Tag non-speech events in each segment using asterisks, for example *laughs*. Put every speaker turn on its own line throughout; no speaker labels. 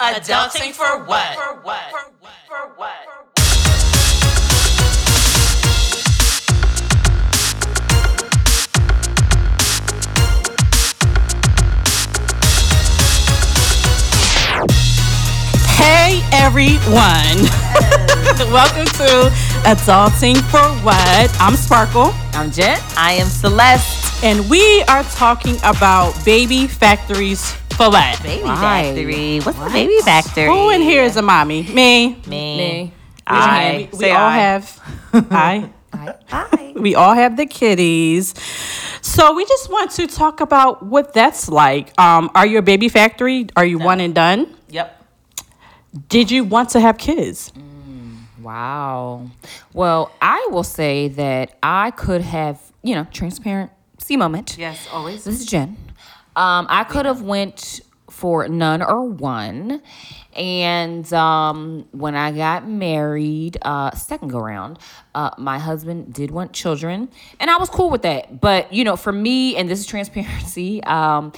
Adulting for what? For what? For what? For what?
Hey everyone. *laughs* Welcome to Adulting for What? I'm Sparkle
I'm Jen. I am Celeste.
and we are talking about baby factories for what?
Baby
Why?
factory. What's the baby factory?
Who in here is a mommy? Me.
Me.
We,
I.
we
Say
all
I.
have *laughs* I.
Hi.
We all have the kitties. So we just want to talk about what that's like. Um, are you a baby factory? Are you one and done?
Yep.
Did you want to have kids?
Wow. Well, I will say that I could have, you know, transparent transparency moment.
Yes, always.
This is Jen. Um, I could have went for none or one. And um, when I got married, uh, second go round, uh, my husband did want children, and I was cool with that. But you know, for me, and this is transparency, *laughs* um,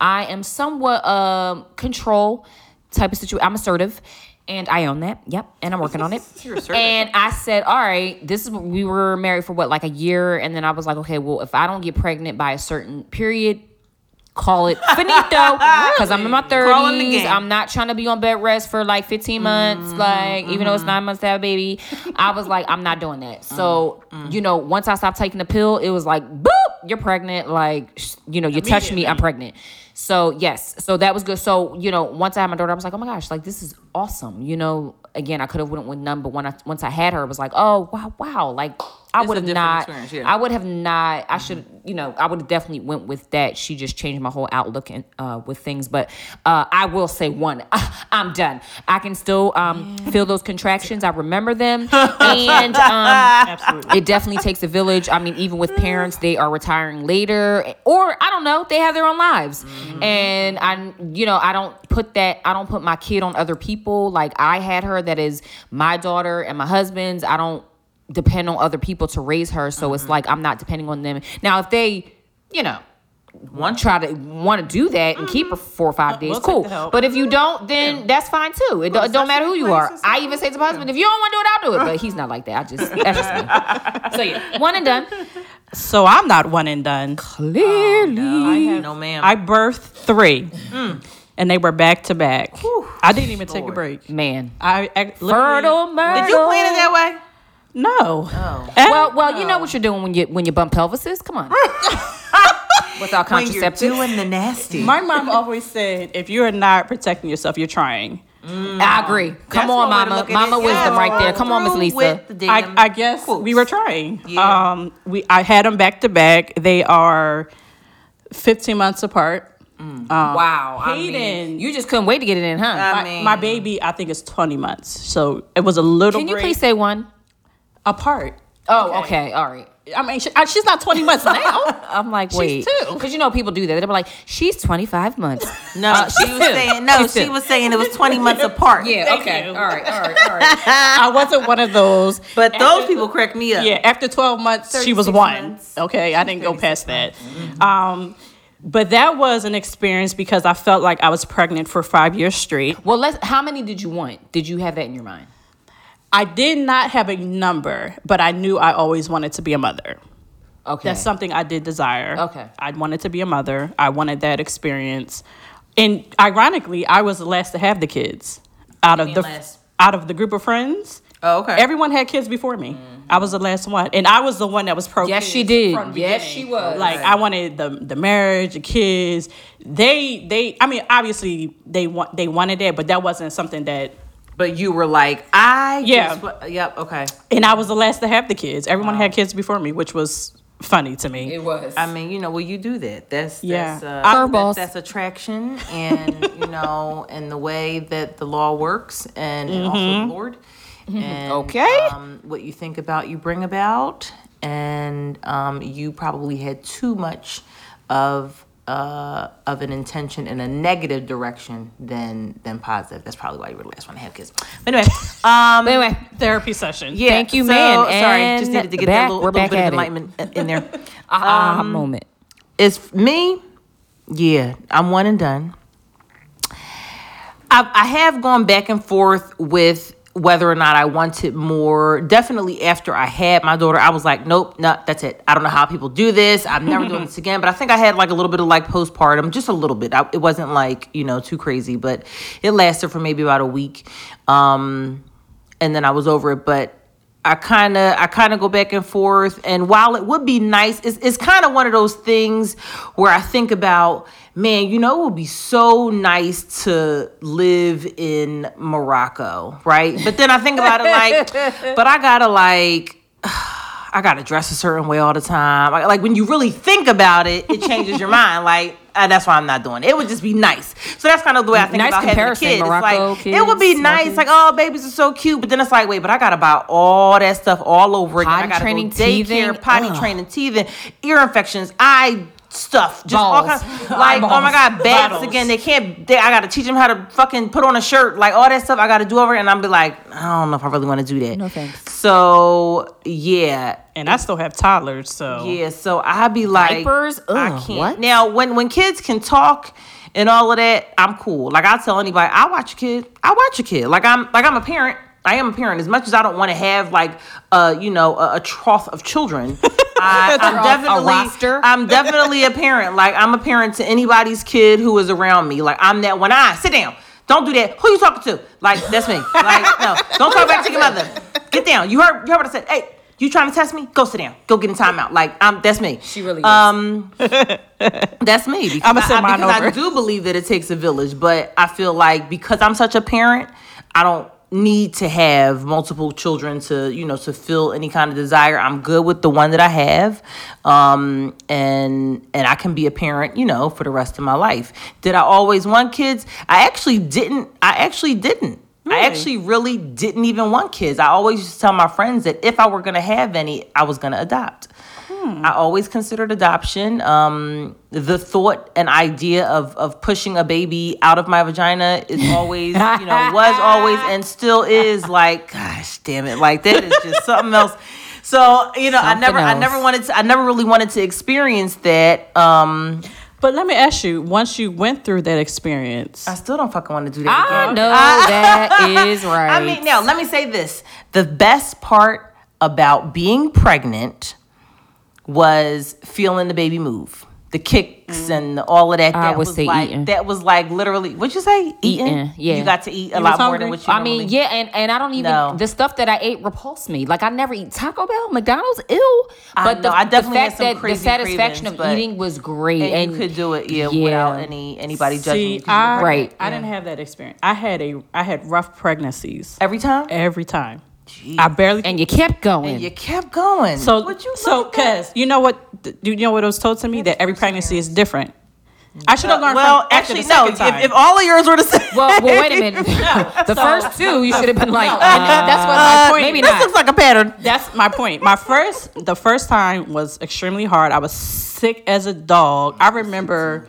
I am somewhat um control type of situation. I'm assertive. And I own that. Yep. And I'm working on it. *laughs* And I said, all right, this is what we were married for what, like a year. And then I was like, okay, well, if I don't get pregnant by a certain period, call it finito. *laughs* Because I'm in my 30s. I'm not trying to be on bed rest for like 15 months. Like, even though it's nine months to have a baby, I was like, I'm not doing that. So, you know, once I stopped taking the pill, it was like, boop, you're pregnant. Like, you know, you touch me, I'm pregnant. So, yes. So that was good. So, you know, once I had my daughter, I was like, oh my gosh, like, this is awesome. You know, again, I could have went with none, but when I, once I had her, it was like, oh, wow, wow. Like, I would have not,
yeah.
I would have not, I should, you know, I would have definitely went with that. She just changed my whole outlook and uh, with things. But uh, I will say one, *laughs* I'm done. I can still um, feel those contractions. I remember them. *laughs* and um, it definitely takes a village. I mean, even with parents, they are retiring later, or I don't know, they have their own lives. And I, you know, I don't put that, I don't put my kid on other people. Like I had her, that is my daughter and my husband's. I don't depend on other people to raise her. So it's mm-hmm. like I'm not depending on them. Now, if they, you know,
One
try to want to do that and keep her for four or five days,
We'll
cool. But if you don't, then that's fine too. It, don't- don't matter who you are. I even say to my husband, if you don't want to do it, I'll do it. But he's not like that. I just that's just me. So yeah, one and done.
So I'm not one and done.
Clearly, oh,
I have
No, ma'am.
I birthed three, mm. and they were back to back. I didn't even take a break.
man,
I I-
fertile myrtle.
Did you plan it that way?
No.
Oh.
And-
Well, well, you know what you're doing when you when you bump pelvises. Come on, *laughs* without
When you're
contraceptives.
doing the nasty.
my mom always said, if you're not protecting yourself, you're trying.
I agree. Come
That's
on,
one way to
mama,
look at
mama
it.
wisdom
Yeah.
right there. Come on, Miss
Through
Lisa.
with the damn
I, I guess
quotes.
we were trying.
Yeah.
Um, we I had them back to back. They are 15 months apart. Um,
Wow, I
Hayden.
mean, you just couldn't wait to get it in, huh?
I
my,
mean-
my baby, I think, is 20 months. So it was a little
Can you
break
please say one?
Apart.
Oh, okay, all right.
I mean, she, she's not 20 months *laughs* now.
I'm like, wait,
two.
because you know people do that. They're like, she's 25 months. *laughs*
No,
Uh,
she was saying no.
She's
She
two.
was saying it was 20 months *laughs* apart.
Yeah,
Thank
okay,
you.
all right, all right, all right.
I wasn't one of those.
But those people crack me up.
Yeah, after 12 months, she was one.
months.
Okay, I didn't go past that. Um, but that was an experience because I felt like I was pregnant for five years straight.
Well, let's. How many did you want? Did you have that in your mind?
I did not have a number, but I knew I always wanted to be a mother.
Okay,
That's something I did desire.
Okay.
I wanted to be a mother. I wanted that experience. And ironically, I was the last to have the kids out of the
last?
out of the group of friends.
Oh, okay.
Everyone had kids before me. Mm. I was the last one, and I was the one that was pro.
Yes, she did.
from
Yes, she was.
Like I wanted the the marriage, the kids. They they. I mean, obviously they want they wanted that, but that wasn't something that.
But you were like, I
Yeah.
just yep, okay.
And I was the last to have the kids. Everyone had kids before me, which was funny to me.
it was.
I mean, you know, well, you do that. That's
Yeah.
that's uh,
Curveballs.
that's, that's attraction, and *laughs* you know, and the way that the law works, and, and also the Lord, and
Okay.
um, what you think about, you bring about, and um, you probably had too much of uh, of an intention in a negative direction than than positive. That's probably why you were the last one to have kids. But anyway, um,
anyway,
Therapy session.
yeah.
Thank you,
so-
man.
Sorry, just needed to get
back-
that little, little bit of
it.
enlightenment in there. *laughs*
aha moment.
It's me. Yeah, I'm one and done. I, I have gone back and forth with whether or not I wanted more. Definitely after I had my daughter, I was like, nope, no, that's it. I don't know how people do this. I'm never doing this again. But I think I had like a little bit of like postpartum, just a little bit. I, it wasn't like you know too crazy, but it lasted for maybe about a week, um, and then I was over it. But I kind of I kind of go back and forth and while it would be nice it's, it's kind of one of those things where I think about man you know it would be so nice to live in Morocco right? But then I think about it like *laughs* but I got to like *sighs* I got to dress a certain way all the time like, like when you really think about it it changes your *laughs* mind like uh, that's why I'm not doing it. It would just be nice. So that's kind of the way I think
Nice
about having a kid. It's
Morocco
like, it would be nice,
Moroccan-
like oh babies are so cute, but then it's like wait, but I gotta buy all that stuff all over again. I
Potty
gotta
training,
go daycare,
teething,
potty
ugh.
training, teething, ear infections, eye stuff, just all
Balls.
kinds. *laughs* Like oh my god, bags
Bottles.
again. They can't. They, I gotta teach them how to fucking put on a shirt, like all that stuff. I gotta do over, and I'm be like, I don't know if I really want to do that.
No thanks.
So yeah,
And I still have toddlers, so
yeah, so I be like,
Diapers?
I can't.
what?
Now, when when kids can talk and all of that, I'm cool. Like I tell anybody, I watch a kid. I watch a kid. Like I'm like I'm a parent. I am a parent. As much as I don't want to have like uh you know a, a trough of children, *laughs* I, I'm
trough,
definitely? I'm definitely a parent. Like I'm a parent to anybody's kid who is around me. Like I'm that one. I sit down. Don't do that. Who you talking to? Like that's me. Like no, *laughs* don't talk back to your mother. Get down. You heard you heard what I said. Hey, you trying to test me? Go sit down. Go get in timeout. Like I'm that's me.
She really is.
Um, *laughs* that's me. Because
I'ma
I- I, because I do believe that it takes a village, but I feel like because I'm such a parent, I don't need to have multiple children to you know to fill any kind of desire. I'm good with the one that I have, um, and and I can be a parent, you know, for the rest of my life. Did I always want kids? I actually didn't. I actually didn't. I actually really didn't even want kids. I always used to tell my friends that if I were gonna have any, I was gonna adopt. I always considered adoption. Um, the thought and idea of of pushing a baby out of my vagina is *laughs* always, you know, was always and still is like, gosh, damn it, like that is just *laughs* something else. So you know, I
Something
never, I never wanted to, I never really wanted to experience that. Um,
But let me ask you, once you went through that experience,
I still don't fucking want to do that
I
again.
know *laughs* that is right.
I mean, now let me say this: the best part about being pregnant was feeling the baby move, the kicks mm. and all of that.
I
That
would
was
say
like
eating.
that was like literally. What'd you say? Eating?
Eating, yeah.
You got to eat a
You
lot more than what you.
I mean, yeah, and, and I don't even
No.
the stuff that I ate repulsed me. Like I never eat Taco Bell, McDonald's, ew.
I
But the,
know, I definitely
the
had
fact
some
that the satisfaction
cravings,
of eating was great,
And,
and,
you could do it, yeah,
Yeah.
without any anybody judging you.
see,
'cause you
I.
Right.
I didn't have that experience. I had a I had rough pregnancies
every time,
every time. I barely
and you kept going.
and you kept going.
So,
What you
so, cause you know what, th- you know what was told to me that every pregnancy is different. I should have uh, learned.
well,
from,
actually,
the
no.
second
If, if all of yours were the same,
well, well, wait a *laughs* minute. the first two, you should have been like,
and
uh,
that's what my uh, point.
maybe
this
not.
looks like a pattern.
That's my point. My first, the first time was extremely hard. I was sick as a dog. I remember.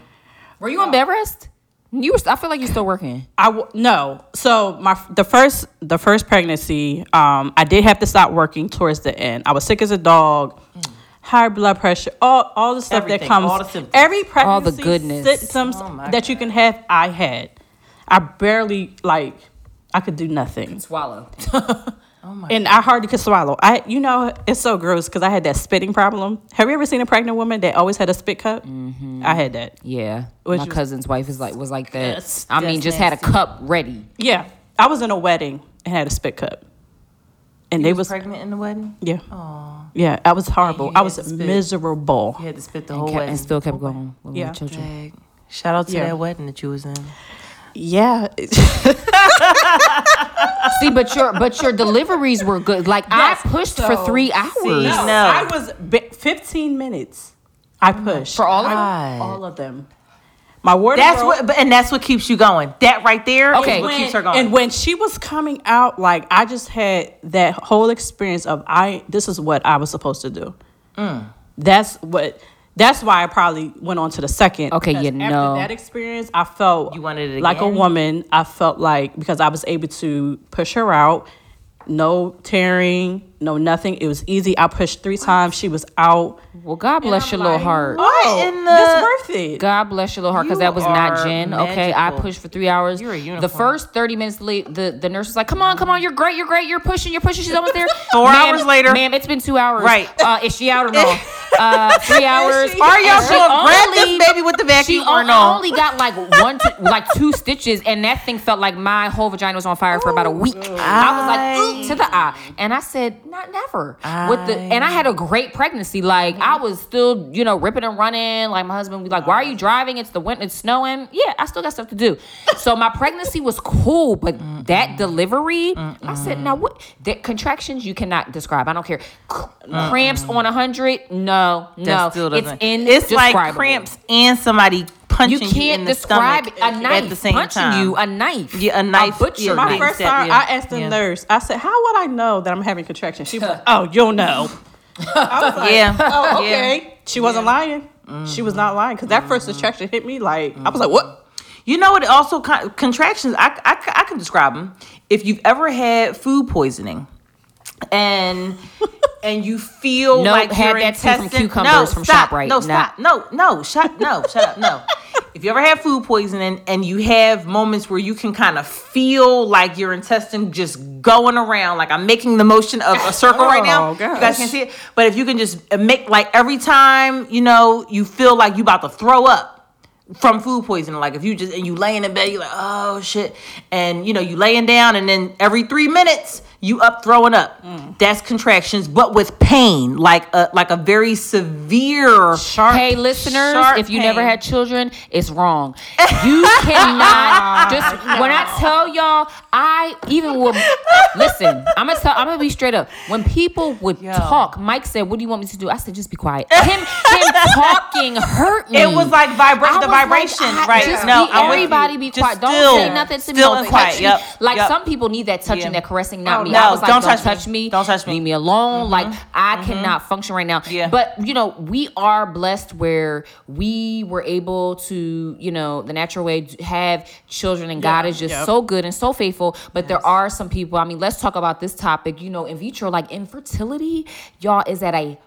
Were you on bed rest? You were. I feel like you're still working.
I w- no. So my the first the first pregnancy, um, I did have to stop working towards the end. I was sick as a dog, high blood pressure, all all the stuff
Everything,
that comes.
all the symptoms.
Every pregnancy
All the goodness.
symptoms
Oh my
that you can have, I had. I barely like. I could do nothing,
Swallow. *laughs*
Oh and I hardly could swallow. I, you know, it's so gross because I had that spitting problem. Have you ever seen a pregnant woman that always had a spit cup? Mm-hmm. I had that.
Yeah,
Which
my
was-
cousin's wife is like was like that.
That's-
I mean, just had a cup ready.
Yeah, I was in a wedding and had a spit cup, and they
was
was
pregnant in the wedding.
Yeah. Oh. Yeah, I was horrible. I was miserable.
You had to spit the
And,
whole
kept,
wedding.
and still kept going with
Yeah.
my children.
Dang. Shout out to
Yeah.
that wedding that you was in.
Yeah. *laughs*
See, but your but your deliveries were good. Like
Yes,
I pushed
so-
for three hours.
See,
no,
No.
I was bi- 15 minutes. I pushed
For all of them?
All of them. My word.
That's what, but and that's what keeps you going. That right there
Okay.
what
when,
keeps her going.
And when she was coming out, like I just had that whole experience of I. This is what I was supposed to do.
Mm.
That's what. That's why I probably went on to the second.
Okay,
because
you
after
know.
that experience, I felt
You wanted it
like a woman. I felt like because I was able to push her out, no tearing, no nothing. It was easy. I pushed three times. She was out.
Well, God bless your little heart.
What in the-
That's worth it.
God bless your little heart, because that was not
are
Jen. Okay, I pushed for three hours.
You're a unicorn.
The first thirty minutes late, the the nurse was like, "Come on, come on, you're great, you're great, you're pushing, you're pushing." She's almost there. *laughs*
Four
Ma'am,
hours later.
ma'am, it's been two hours.
Right.
Uh, is she out or no? *laughs* Uh, three hours.
she-
Are y'all
And she?
Grab this
only-
baby with the vacuum
She
or
o-
no?
only got like one, to, like two stitches, and that thing felt like my whole vagina was on fire for about a week. I was like, Ooh, to the eye, and I said, not never. With the, and I had a ah. great pregnancy. Like I mm-hmm. was still, you know, ripping and running. Like my husband was like, why are you driving? It's the winter, it's snowing. Yeah, I still got stuff to do. *laughs* So my pregnancy was cool, but that delivery, I said, now what? That contractions you cannot describe. I don't care. Cramps on a hundred? No, no.
That still
it's in.
It's like cramps and somebody punching
You
you,
can't
in the
describe
stomach
a knife
at the same
punching
time.
you. A knife.
Yeah, a knife,
butcher
yeah,
My
knife.
first time,
yeah.
I asked the
Yeah.
nurse. I said, "How would I know that I'm having contractions?" She was like, "Oh, you'll know." *laughs* I was like,
Yeah.
Oh,
Yeah.
okay. She wasn't lying. She was not lying because that first mm-hmm. contraction hit me like I was mm-hmm. like, "What?"
You know what? It also contractions. I, I I can describe them. If you've ever had food poisoning, and and you feel
No,
like
had that too from
intestine-
cucumbers
no,
from
stop,
ShopRite.
No, stop. No, no, shut. No, shut up. No. *laughs* If you ever have food poisoning and you have moments where you can kind of feel like your intestine just going around, like I'm making the motion of a circle right now.
Oh,
You guys can't see it, but if you can just uh, make like every time you know you feel like you about to throw up from food poisoning. Like if you just and you laying in bed, you're like, oh shit, and you know you laying down, and then every three minutes you up throwing up. That's contractions, but with pain, like a like a very severe
Sharp.
Hey, listeners,
Sharp
if you never had children, it's wrong. *laughs* You cannot just when I tell y'all, I even will listen. I'm gonna tell. I'm gonna be straight up. When people would talk, Mike said, "What do you want me to do?" I said, "Just be quiet." Him, him talking hurt *laughs* me.
It was like vibra- the
was like,
vibration,
I-
right?
Just
No,
be,
I'm with you.
everybody be
Just
quiet. Don't
still-
say nothing to me.
still
Don't
and
touch
quiet.
me.
Yep,
Like
yep.
some people need that touching,
Yeah.
that caressing, not
Oh,
me.
no,
I was like,
don't
don't,
touch me.
touch me.
Don't touch me.
Leave me alone. Mm-hmm. Like I mm-hmm. cannot function right now.
Yeah.
But you know, we are blessed where we were able to, you know, the natural way have children, and God is just
Yep.
so good and so faithful. But there are some people. I mean, let's talk about this topic. You know, in vitro, like infertility, y'all is at a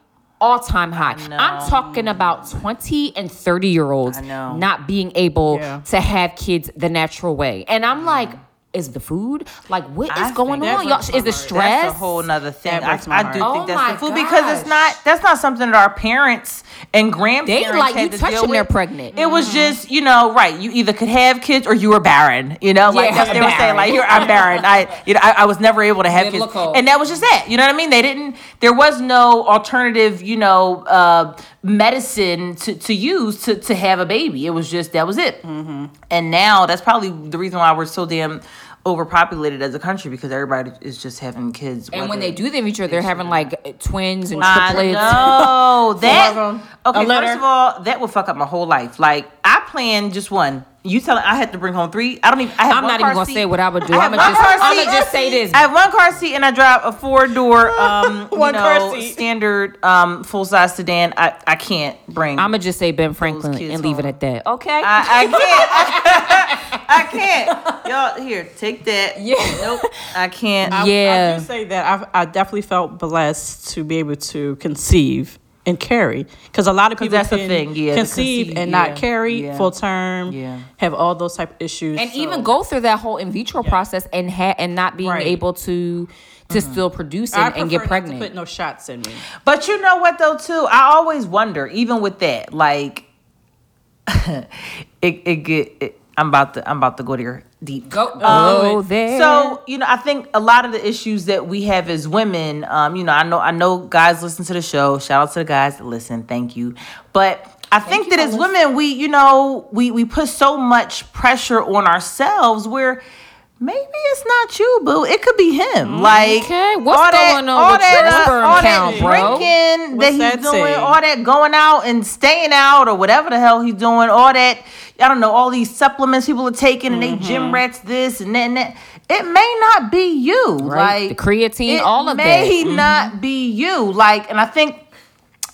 all-time high. I'm talking about 20 and 30 year olds not being able
Yeah.
to have kids the natural way. And I'm like, is the food? Like, what is
I
going on?
that
Y'all, is the stress?
That's a whole nother thing.
That
I, I
heart.
do
Oh
think that's the food because it's not that's not something that our parents and grandparents they
like
had
you
to
touch
deal
them, they're pregnant.
It was just you know right. You either could have kids or you were barren. You know, like
Yeah,
that's what they were saying.
barren.
Like here, I'm barren. I you know I, I was never able to have kids, and that was just that. You know what I mean? They didn't. There was no alternative. You know, uh, medicine to, to use to to have a baby. It was just that was it.
Mm-hmm.
And now that's probably the reason why we're so damn overpopulated as a country because everybody is just having kids.
and when they do the vitro, they're having like twins and
I
triplets. *laughs*
know that.
Four of 'em.
Okay, first of all, that would fuck up my whole life. Like I planned just one. You tell I had to bring home three. I don't even. I have
I'm
one
not
car
even gonna
seat.
say what I would do.
I have
I'ma
one
just-
car
I'ma
seat.
just say this.
I have one car seat and I drive a four door, *laughs* um, you
One car
know,
seat.
standard um, full size sedan. I, I can't bring.
I'm gonna just say Ben Franklin and leave it at that. Okay.
I, I can't. I *laughs* can't. Y'all here, take that.
Yeah.
Nope. I can't.
I,
Yeah.
I do say that I, I definitely felt blessed to be able to conceive and carry because a lot of people
that's the thing, yeah, to
conceive,
conceive,
and
yeah,
not carry
yeah,
full term,
yeah.
have all those type of issues,
and
so-
even go through that whole in vitro process and ha- and not being
Right.
able to to mm-hmm. still produce
I
and, and get
prefer not to
pregnant.
put no shots in me.
But you know what though too? I always wonder, even with that, like *laughs* it it get it, I'm about to I'm about to go there deep.
Go,
Um,
there.
So you know, I think a lot of the issues that we have as women, um, you know, I know I know guys listen to the show. Shout out to the guys that listen. Thank you. But I think that as women, we you know we we put so much pressure on ourselves where. Maybe it's not you, boo. It could be him. Like,
Okay, what's
all that-
going on
all
with
that,
your
uh,
sperm
all
count,
that
bro?
drinking that
What's
he's
that
doing,
say?
all that going out and staying out or whatever the hell he's doing, all that, I don't know, all these supplements people are taking and they
Mm-hmm.
gym rats this and that and that. It may not be you.
Right.
Like
The creatine,
it
all of that.
may
Mhm.
not be you. Like, and I think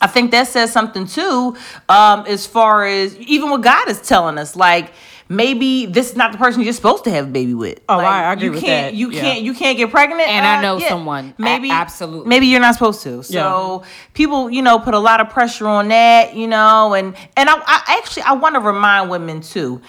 I think that says something too, um, as far as even what God is telling us. Like, maybe this is not the person you're supposed to have a baby with.
Oh,
Like,
I agree
you
with
can't,
that.
You
Yeah.
can't. You can't get pregnant.
And I
Uh,
know
yeah.
someone. A-
Maybe
absolutely.
Maybe you're not supposed to. So people, you know, put a lot of pressure on that. You know, and and I, I actually I want to remind women too.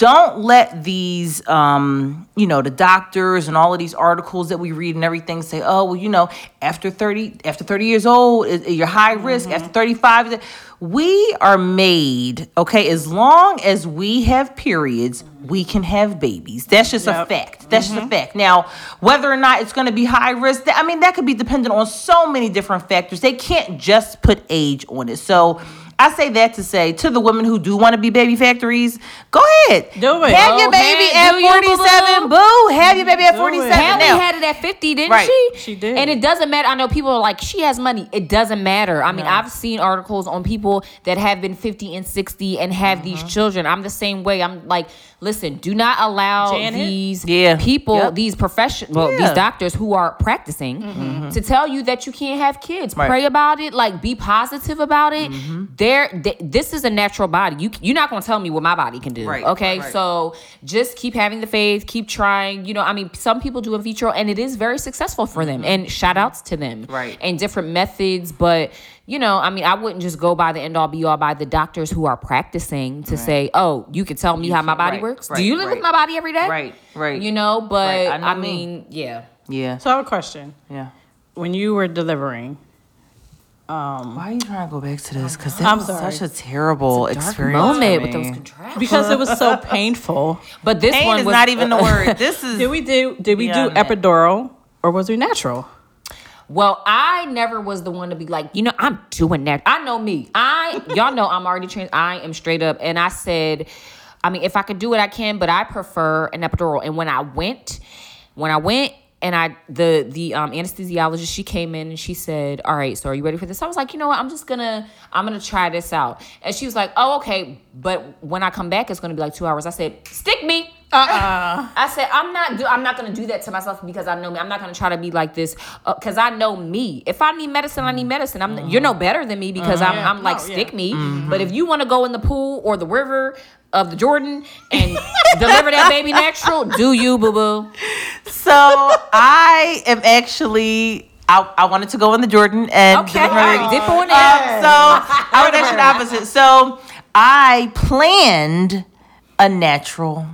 Don't let these, um, you know, the doctors and all of these articles that we read and everything say, oh, well, you know, after thirty, after thirty years old, you're high risk. After thirty-five, we are made okay. As long as we have periods, we can have babies. That's just a fact. That's just a fact. Now, whether or not it's going to be high risk, I mean, that could be dependent on so many different factors. They can't just put age on it. So. I say that to say to the women who do want to be baby factories, go ahead.
Do it.
Have
Go
your baby
ahead,
at
do you, boo-boo.
47. Boo. Have your baby at
Do
47.
Hallie
Now,
had it at 50, didn't
Right.
she?
She did.
And it doesn't matter. I know people are like, she has money. It doesn't matter. I mean, I've seen articles on people that have been 50 and 60 and have mm-hmm. these children. I'm the same way. I'm like, listen, do not allow
Janet?
these
Yeah.
people,
Yep.
these profession, well,
Yeah.
these doctors who are practicing mm-hmm. to tell you that you can't have kids.
Right.
Pray about it. Like, be positive about it. Mm-hmm. There, th- this is a natural body. You, you're not going to tell me what my body can do.
Right,
Okay.
right.
So just keep having the faith, keep trying. You know, I mean, some people do in vitro and it is very successful for them. And shout outs to them.
Mm-hmm. Right.
And different methods. But, you know, I mean, I wouldn't just go by the end all be all by the doctors who are practicing to say, oh, you can tell me how my body
right,
works.
right,
do you live
right.
with my body every day?
Right, right.
You know, but
Right, I
I,
know me.
mean, yeah.
yeah,
So I have a question.
yeah.
When you were delivering, um,
Why are you trying to go back to this? Because that
I'm
was
sorry.
such a terrible
Dark
experience.
moment
for
with those contractions.
because it was so *laughs* painful.
But this
Pain
one
is
was
not even the *laughs* word. This is
Did we do? Did we do
Beyond that.
epidural or was we natural?
Well, I never was the one to be like, you know, I'm doing that. I know me. I y'all know I'm already trans. I am straight up, and I said, I mean, if I could do it, I can, but I prefer an epidural. And when I went, when I went. And I, the the um, anesthesiologist, she came in and she said, "All right, so are you ready for this?" I was like, "You know what? I'm just gonna, I'm gonna try this out." And she was like, "Oh, okay, but when I come back, it's gonna be like two hours." I said, "Stick me."
Uh-uh.
I said I'm not do I'm not gonna do that to myself because I know me. I'm not gonna try to be like this uh, because I know me. If I need medicine, I need medicine. I'm you're no better than me mm. because I'm I'm like
No, yeah.
stick me. Mm-hmm. But if you want to go in the pool or the river of the Jordan and *laughs* deliver that baby natural, do you boo boo?
So I am actually. I, I wanted to go in the Jordan and
Okay,
deliver-
all right, dip on um, in.
Um, so I was actually the opposite. So I planned a natural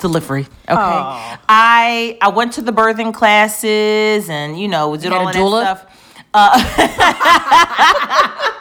delivery. Okay.
Aw.
I I went to the birthing classes and you know did
had
all that stuff.
Uh, *laughs*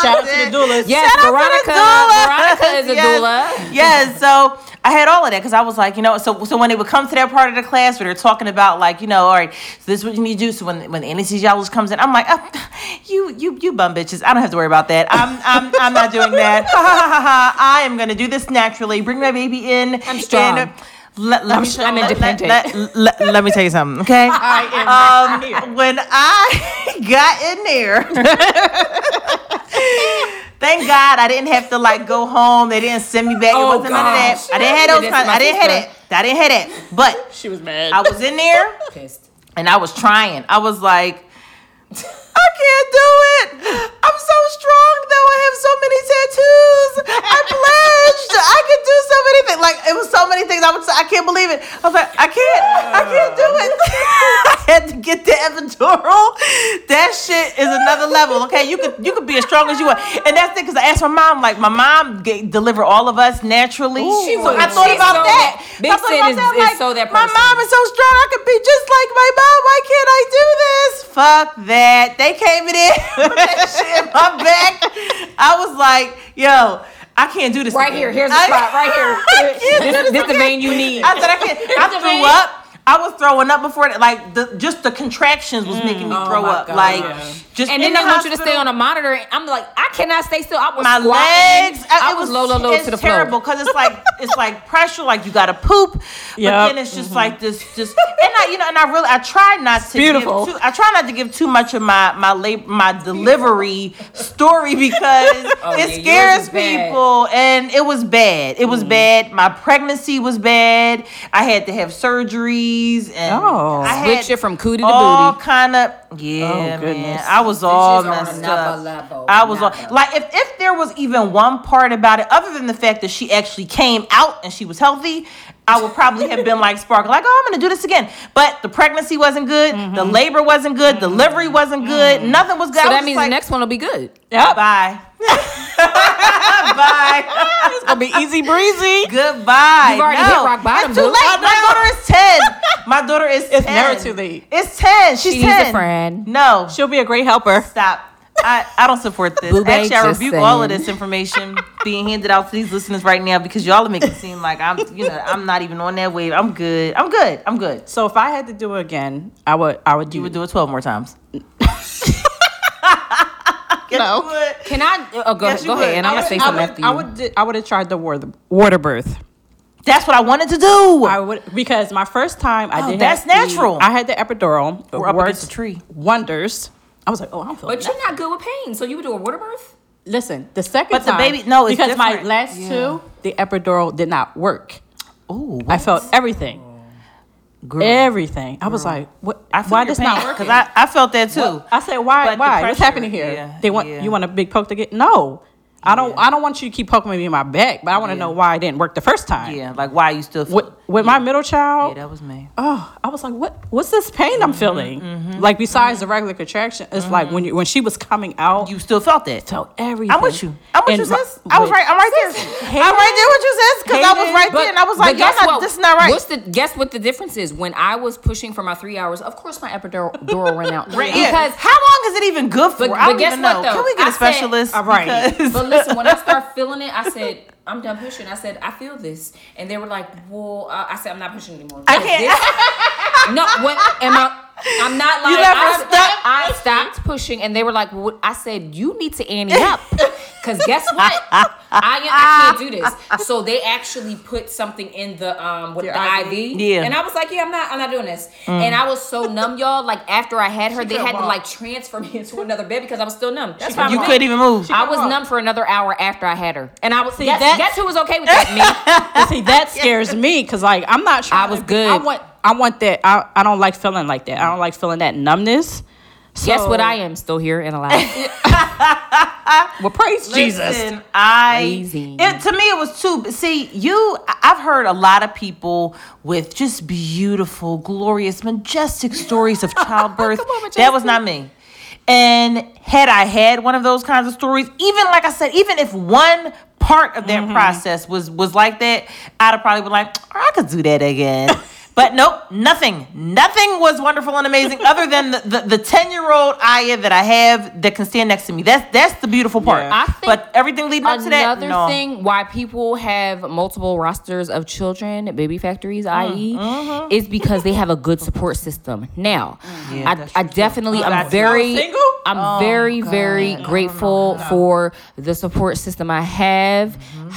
Shout out to the doulas.
Yes,
Shout out to the
Veronica.
doula.
Veronica is a *laughs*
Yes.
doula.
Yes, so I had all of that because I was like, you know, so so when they would come to that part of the class where they're talking about like, you know, all right, so this is what you need to do. So when when the anesthesiologist comes in, I'm like, oh, *laughs* you you you bum bitches, I don't have to worry about that. I'm I'm I'm not doing that. Ha, ha, ha, ha. I am gonna do this naturally. Bring my baby in.
I'm strong.
and, let, let
I'm
me,
I'm
let-
independent.
Let, let, let, me tell you something, okay? *laughs* um, when I *laughs* got in there, *laughs* Thank God I didn't have to like go home. They didn't send me back.
Oh,
it wasn't none of that. I didn't have those
did
kinds. I didn't have that. I didn't have that. But
She was mad.
I was in there
Pissed.
and I was trying. I was like, I can't do it. I'm so strong though. I have so many tattoos. I pledged. I could do so many things. Like it was so many things. I would say, I can't believe it. I was like, I can't. I can't do it. *laughs* I had to get the epidural. That shit is another level. Okay, you could you could be as strong as you want. And that's it because I asked my mom. Like my mom gave, delivered all of us naturally.
She
so
would.
I thought about
so
that.
Big
I thought
Sid
about
is-
that,
is
like,
so that
My mom is so strong. I could be just like my mom. Why can't I do this? Fuck that. They came in *laughs* that shit in my back. I was like, yo, I can't do this.
Right
again.
here. Here's the spot. Right here. *laughs*
Can't
This, this the vein you need.
I said I can't. I threw up. I was throwing up before that. Like the just the contractions was mm. making me
Oh
throw up.
God.
Like
Yeah.
just
and
in
then they
the
want you to stay on a monitor. and I'm like, I cannot stay still. I was
my
squatting.
legs.
Uh, I,
it
was low, low, low
it's
to the
terrible because it's like *laughs* it's like pressure. Like you got to poop, but
Yep.
then it's just mm-hmm. like this. Just and I, you know, and I really I try not to.
beautiful.
Give too, I try not to give too much of my my lab, my delivery story *laughs* because
Oh,
it
yours
scares people, and it was bad. It was mm-hmm. bad. My pregnancy was bad. I had to have surgery. Booties and
Oh.
I had
Switch it from cootie to
all
booty.
kind of oh, yeah, man.
goodness.
I was all
Bitches on
messed
another
up.
level,
I was all
another.
like, if if there was even one part about it, other than the fact that she actually came out and she was healthy, I would probably have been like Sparkle, like, oh, I'm gonna do this again. But the pregnancy wasn't good, the mm-hmm. labor wasn't good, delivery mm-hmm. wasn't good, mm-hmm. nothing was good.
So that means
like,
the next one will be good.
Yep.
bye, *laughs* bye. *laughs*
It's gonna be easy breezy.
Goodbye.
You've already
no.
hit rock bottom,
It's too late.
I
My daughter is ten. *laughs* My daughter is.
It's
10.
never too late.
It's ten. She's
She needs
ten.
a friend.
No,
She'll be a great helper.
stop. I, I don't support this.
Boo
Actually, I
just
rebuke all of this information being handed out to these listeners right now because y'all are making it seem like I'm, you know, I'm not even on that wave. I'm good. I'm good. I'm good.
So if I had to do it again, I would. I would do.
You would do it twelve more times. *laughs*
No.
Can I? Oh, go,
Yes, you
go ahead, and I'm
I
gonna say something
I would,
after you.
I would. di- I would have tried the water, water birth.
That's what I wanted to do.
I would because my first time I
Oh,
did.
that's
have the-
natural.
I had the epidural.
We're up
Works
against a tree.
Wonders. I was like, oh, I'm feeling.
But you're not good with pain, so you would do a water birth.
Listen, the second
But the baby- no, it's
because my last
Yeah.
two, the epidural did not work.
Oh,
I felt everything,
girl.
everything. I was like, what?
I
why
your
this
pain,
not
Because? I, I felt that too.
I said, why?
But the
Why? What's happening here?
yeah,
they want
yeah.
you want a big poke to get? No, I don't. I don't want you to keep poking me in my back, but I want to
Yeah.
know why it didn't work the first time.
Yeah, like why you still feel
With, with my middle child,
Yeah, that was me.
oh, I was like, what? What's this pain
Mm-hmm,
I'm feeling? Mm-hmm, like besides the mm-hmm. regular contraction, it's like when mm-hmm. you when she was coming out,
You still felt that.
felt everything.
I'm with you. I'm with
And
you, sis. I was right. I'm right there. I'm right there with you, sis. Because I was right there, and I was like,
but guess
not,
what?
this is not right.
What's the guess what the difference is? When I was pushing for my three hours, of course my epidural dural ran out. *laughs*
Right, yeah.
Because
how long is it even good for?
But-
I don't
guess
even
what,
know.
though?
Can we get a
said-
specialist?
All right.
Because-
But listen, when I started feeling it, I said, I'm done pushing. I said, I feel this. And they were like, well, uh, I said, I'm not pushing anymore.
I can't-
This- *laughs* no, what am I? I'm not lying.
never
I,
stopped
I stopped pushing, and they were like, well. I said, you need to ante up. *laughs* Because guess what? I, I can't do this. So they actually put something in the um with
Your
the
IV?
IV.
Yeah.
And I was like, yeah, I'm not I'm not doing this. And I was so numb, y'all. Like after I had her, they
couldn't
had to like transfer me *laughs* into another bed because I was still numb. That's fine.
you couldn't even move.
I was
walk.
numb for another hour after I had her, and I was see. Guess,
that's-
guess who was okay with that?
And *laughs* see, that scares me because like I'm not sure.
I was good.
I want. I want that. I, I don't like feeling like that. I don't like feeling that numbness.
Me. Guess what? I am still here and alive. *laughs*
Well, praise Jesus.
I
Crazy.
it to me it was too. See, you, I've heard a lot of people with just beautiful, glorious, majestic stories of *laughs* childbirth.
On,
that was not me. And had I had one of those kinds of stories, even like I said, even if one part of that mm-hmm. process was was like that, I'd have probably been like, "Oh, I could do that again. *laughs* But nope, nothing. Nothing was wonderful and amazing *laughs* other than the the ten year old Aya that I have that can stand next to me. That's that's the beautiful part.
Yeah.
I think
but everything leading up to that,
Another
no.
thing why people have multiple rosters of children, baby factories, mm, i.e., mm-hmm. is because they have a good support system. Now,
Yeah,
I, I definitely,
You
I'm very,
single?
I'm oh, very, very grateful for the support system I have. Mm-hmm.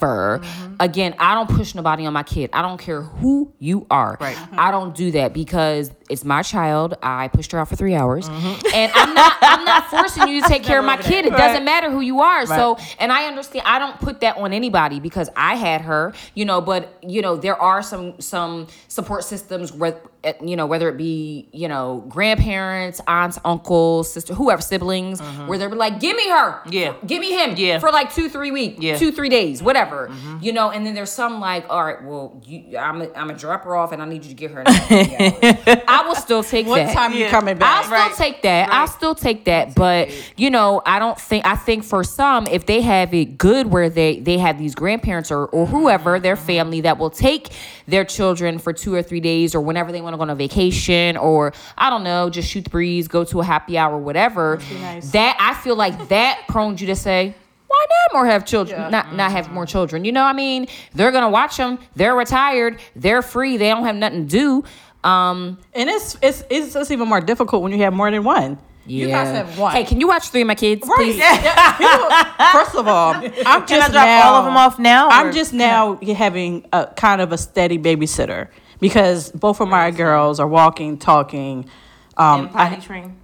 However, again, I don't push nobody on my kid. I don't care who you are.
Right.
I don't do that because it's my child. I pushed her out for three hours, and I'm not. I'm not *laughs* forcing you to take care of my kid. It doesn't matter who you are. So, and I understand. I don't put that on anybody because I had her. You know, but you know, there are some some support systems where you know whether it be you know grandparents, aunts, uncles, sister, whoever, siblings, mm-hmm. where they're like, "Give me her,
Yeah.
give me him,
Yeah.
for like two, three weeks,
Yeah.
two, three days, whatever, mm-hmm. you know." And then there's some like, "All right, well, you, I'm I'm gonna drop her off, and I need you to get her." In another three hours." *laughs* I will still take
What
that.
time you
Yeah.
coming
I'll
back?
still
Right.
take that. I'll still take that. But you know, I don't think I think for some, if they have it good where they they have these grandparents or, or whoever, their mm-hmm. family that will take their children for two or three days or whenever they want to go on a vacation or I don't know, just shoot the breeze, go to a happy hour, whatever.
nice.
That I feel like that prones you to say, why not more have children? Not not have more children. You know, what I mean, they're gonna watch them. They're retired. They're free. They don't have nothing to do. Um,
And it's it's it's just even more difficult when you have more than one. You guys have one.
Hey, can you watch three of my kids,
Right.
please?
Yeah. First of all, *laughs* I'm just
Can I drop
now,
all of them off now?
I'm just now having a kind of a steady babysitter because both of my girls are walking, talking. Um,
And potty
I,
train.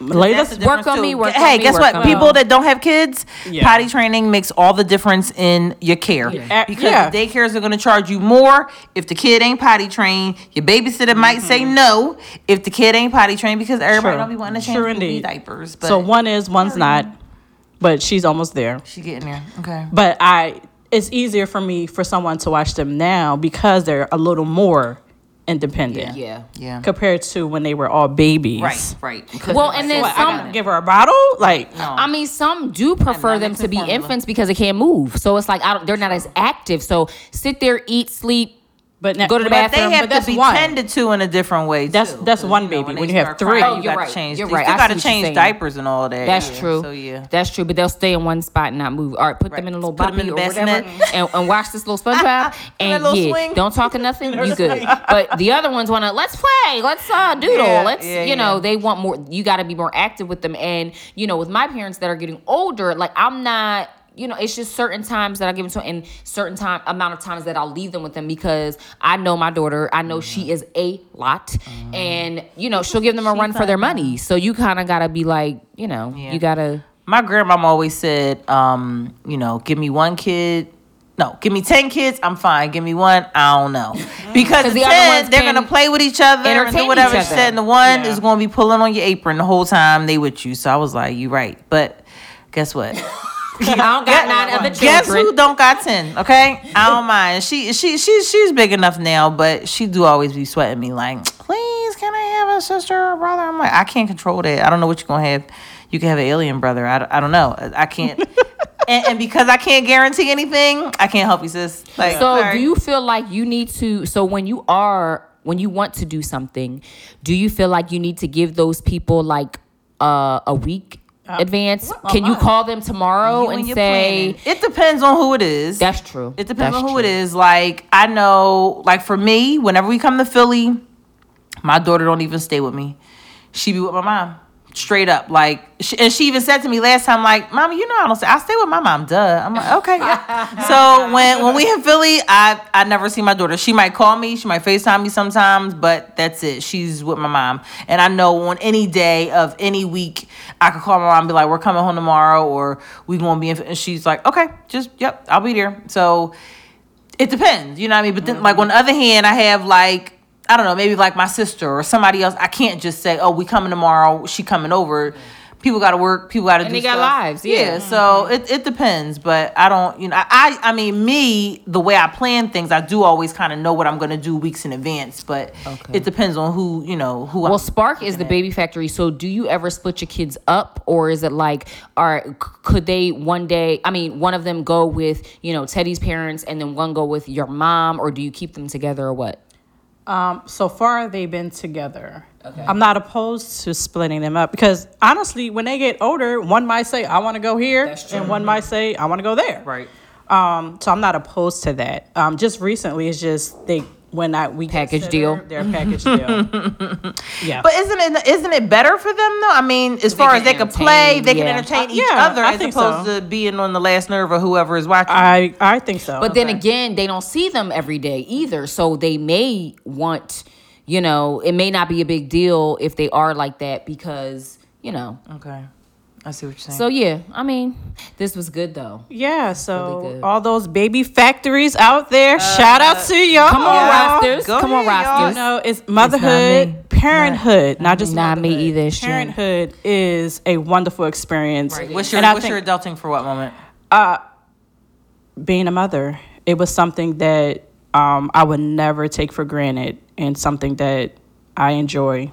Latest
the
Work on
too.
me, work
hey,
on me,
guess
work
what?
on me.
People that don't have kids,
Yeah.
potty training makes all the difference in your care
Uh,
because
yeah.
the daycares are going to charge you more if the kid ain't potty trained. Your babysitter might say no if the kid ain't potty trained because everybody
True.
don't be wanting to change
True
baby
indeed.
diapers. But
so one is, one's not, but she's almost there.
she getting there. Okay.
But I, it's easier for me for someone to watch them now because they're a little more independent.
Yeah.
Yeah.
Compared to when they were all babies.
Right. Right.
Well, and then
What, I
some-
gotta give her a bottle? Like,
no.
I mean, some do prefer them to be
formula.
infants because they can't move. So it's like I don't, they're not as active. So sit there, eat, sleep,
but now,
Go to the
but
bathroom,
they have
but
to
that's
be
one.
tended to in a different way.
That's-
too.
that's
'Cause,
one
you
baby.
they
When you have
start
three-
crying,
Oh,
you
you're
gotta
right.
change.
You're right.
Still
I
gotta
what you're
change
saying.
diapers and all that.
That's
yeah.
true.
So yeah.
That's true. But they'll stay in one spot and not move. All right, put them
Right.
in a little
Put 'em in
boppy
the
or whatever, *laughs* and, and watch this little *laughs* SpongeBob. And
little
yeah,
swing.
don't talk or nothing. You *laughs* good. But the other ones want to let's play, let's uh doodle,
Yeah,
let's
yeah,
you know
yeah.
they want more. You got to be more active with them. And you know, with my parents that are getting older, like I'm not. You know, it's just certain times that I give them to, and certain time amount of times that I'll leave them with them because I know my daughter. I know she is a lot, and you know she'll give them a run for their money. So you kind of gotta be like, you know, you gotta.
My grandmom always said, um, you know, give me one kid. No, give me ten kids. I'm fine. Give me one. I don't know *laughs* because the,
the other
ten
ones
they're gonna play with each other and do whatever said. And the one
Yeah.
is gonna be pulling on your apron the whole time they with you. So I was like, you right. But guess what? *laughs* *laughs*
I don't got nine other children.
Guess who don't got ten? Okay, I don't mind. She she she she's big enough now, but she do always be sweating me like, please, can I have a sister or brother? I'm like, I can't control that. I don't know what you're gonna have. You can have an alien brother. I, don't- I don't know. I can't. *laughs* and, and because I can't guarantee anything, I can't help you, sis. Like,
So
sorry.
do you feel like you need to so when you are when you want to do something, do you feel like you need to give those people like uh, a week Uh, advance? Can you call them tomorrow
You
and
your
say
planning. it depends on who it is.
that's true?
It depends
That's
on who it
true.
is. Like I know, like for me, whenever we come to Philly, my daughter don't even stay with me. She be with my mom, straight up. Like, she, and she even said to me last time, like, "Mama, you know I don't stay. I stay with my mom. Duh." I'm like, okay. Yeah. *laughs* so when when we in Philly, I I never see my daughter. She might call me, she might Facetime me sometimes, but that's it. She's with my mom, and I know on any day of any week, I could call my mom and be like, "We're coming home tomorrow," or "We gonna be," in, and she's like, "Okay, just yep, I'll be there." So it depends, you know what I mean? But then, mm-hmm. like, on the other hand, I have like, I don't know, maybe like my sister or somebody else. I can't just say, oh, we coming tomorrow, she coming over. People got to work, people got to do
they got lives, yeah.
so mm-hmm. it, it depends, but I don't, you know, I, I mean, me, the way I plan things, I do always kind of know what I'm going to do weeks in advance, but
Okay.
it depends on who, you know, who
Well,
I'm
Spark is the baby factory. So, do you ever split your kids up, or is it like, c- could they one day? I mean, one of them go with you know Teddy's parents, and then one go with your mom, or do you keep them together, or what?
Um, so far they've been together. Okay. I'm not opposed to splitting them up because honestly, when they get older, one might say, "I want to go here," and one might say, "I want to go there."
Right.
Um, so I'm not opposed to that. Um, just recently, it's just they when I we
Package
consider
deal.
Their package deal. *laughs* yeah.
But isn't it isn't it better for them though? I mean, as far as
can
they can play,
entertain,
they can entertain
Uh,
each
yeah,
other
I
as opposed
so.
to being on the last nerve of whoever is watching.
I I think so.
But then again, they don't see them every day either. So they may want, you know, it may not be a big deal if they are like that because, you know.
okay, I see what you're saying.
So yeah, I mean, this was good though.
yeah, so
Really
all those baby factories out there, shout out to y'all.
Come on,
Yeah.
rosters.
Go
Come on,
ahead, y'all.
You
rosters.
know, it's motherhood,
me.
parenthood, not, just
Not me
motherhood.
either, it's Jen.
Parenthood is a wonderful experience.
what's your
And
what's
think-
your adulting for what moment?
Uh, being a mother, it was something that um, I would never take for granted and something that I enjoy.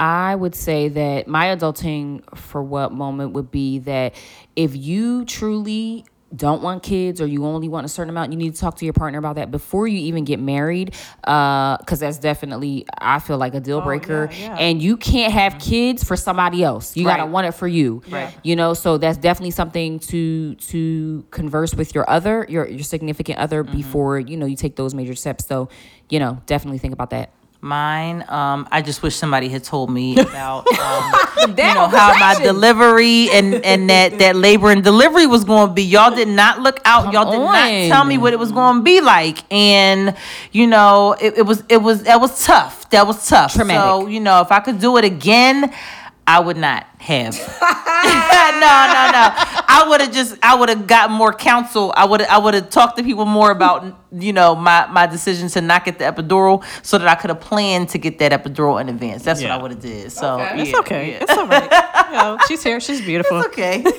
I would say that my adulting for what moment would be that if you truly don't want kids or you only want a certain amount, you need to talk to your partner about that before you even get married. Uh, because that's definitely, I feel like a deal oh, breaker.
yeah, yeah.
And you can't have mm-hmm. kids for somebody else. You gotta want it for you.
Right.
You know, so that's definitely something to to converse with your other, your your significant other mm-hmm. before you know you take those major steps. So, you know, definitely think about that.
Mine, um, I just wish somebody had told me *laughs* about, um, you know, how my delivery and and that that labor and delivery was going to be. Y'all did not look out. Y'all did
on.
not tell me what it was going to be like, and you know, it, it was it was that was tough. That was tough.
Traumatic.
So you know, if I could do it again. I would not have. *laughs* no, no, no. I would have just I would have got more counsel. I would I would have talked to people more about you know my my decision to not get the epidural so that I could have planned to get that epidural in advance. That's
Yeah.
what I would have did. So
It's
yeah,
okay.
yeah.
It's all right. *laughs* You know, she's here. She's beautiful.
okay. *laughs*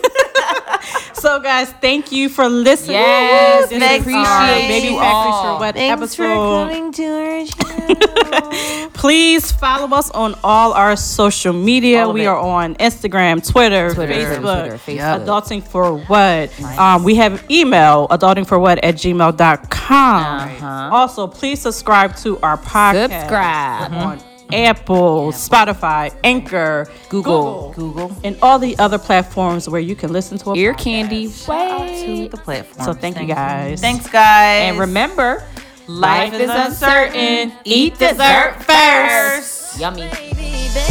So, guys, thank you for listening.
Yes,
This
we appreciate
our Baby
you all.
for What
Thanks for coming to our show. *laughs*
Please follow us on all our social media. We
it.
are on Instagram, Twitter,
Twitter,
Facebook,
Twitter, Facebook.
Adulting for What. Um, we have email, adultingforwhat at gmail.com.
Uh-huh.
Also, please subscribe to our podcast.
Subscribe.
on Apple, Spotify, Anchor,
Google.
Google.
and all the other platforms where you can listen to a
Ear
podcast.
candy.
To the platform.
So thank you guys.
Thanks, guys.
And remember,
life is uncertain. Eat dessert
dessert
first.
Yummy.
baby, baby, baby.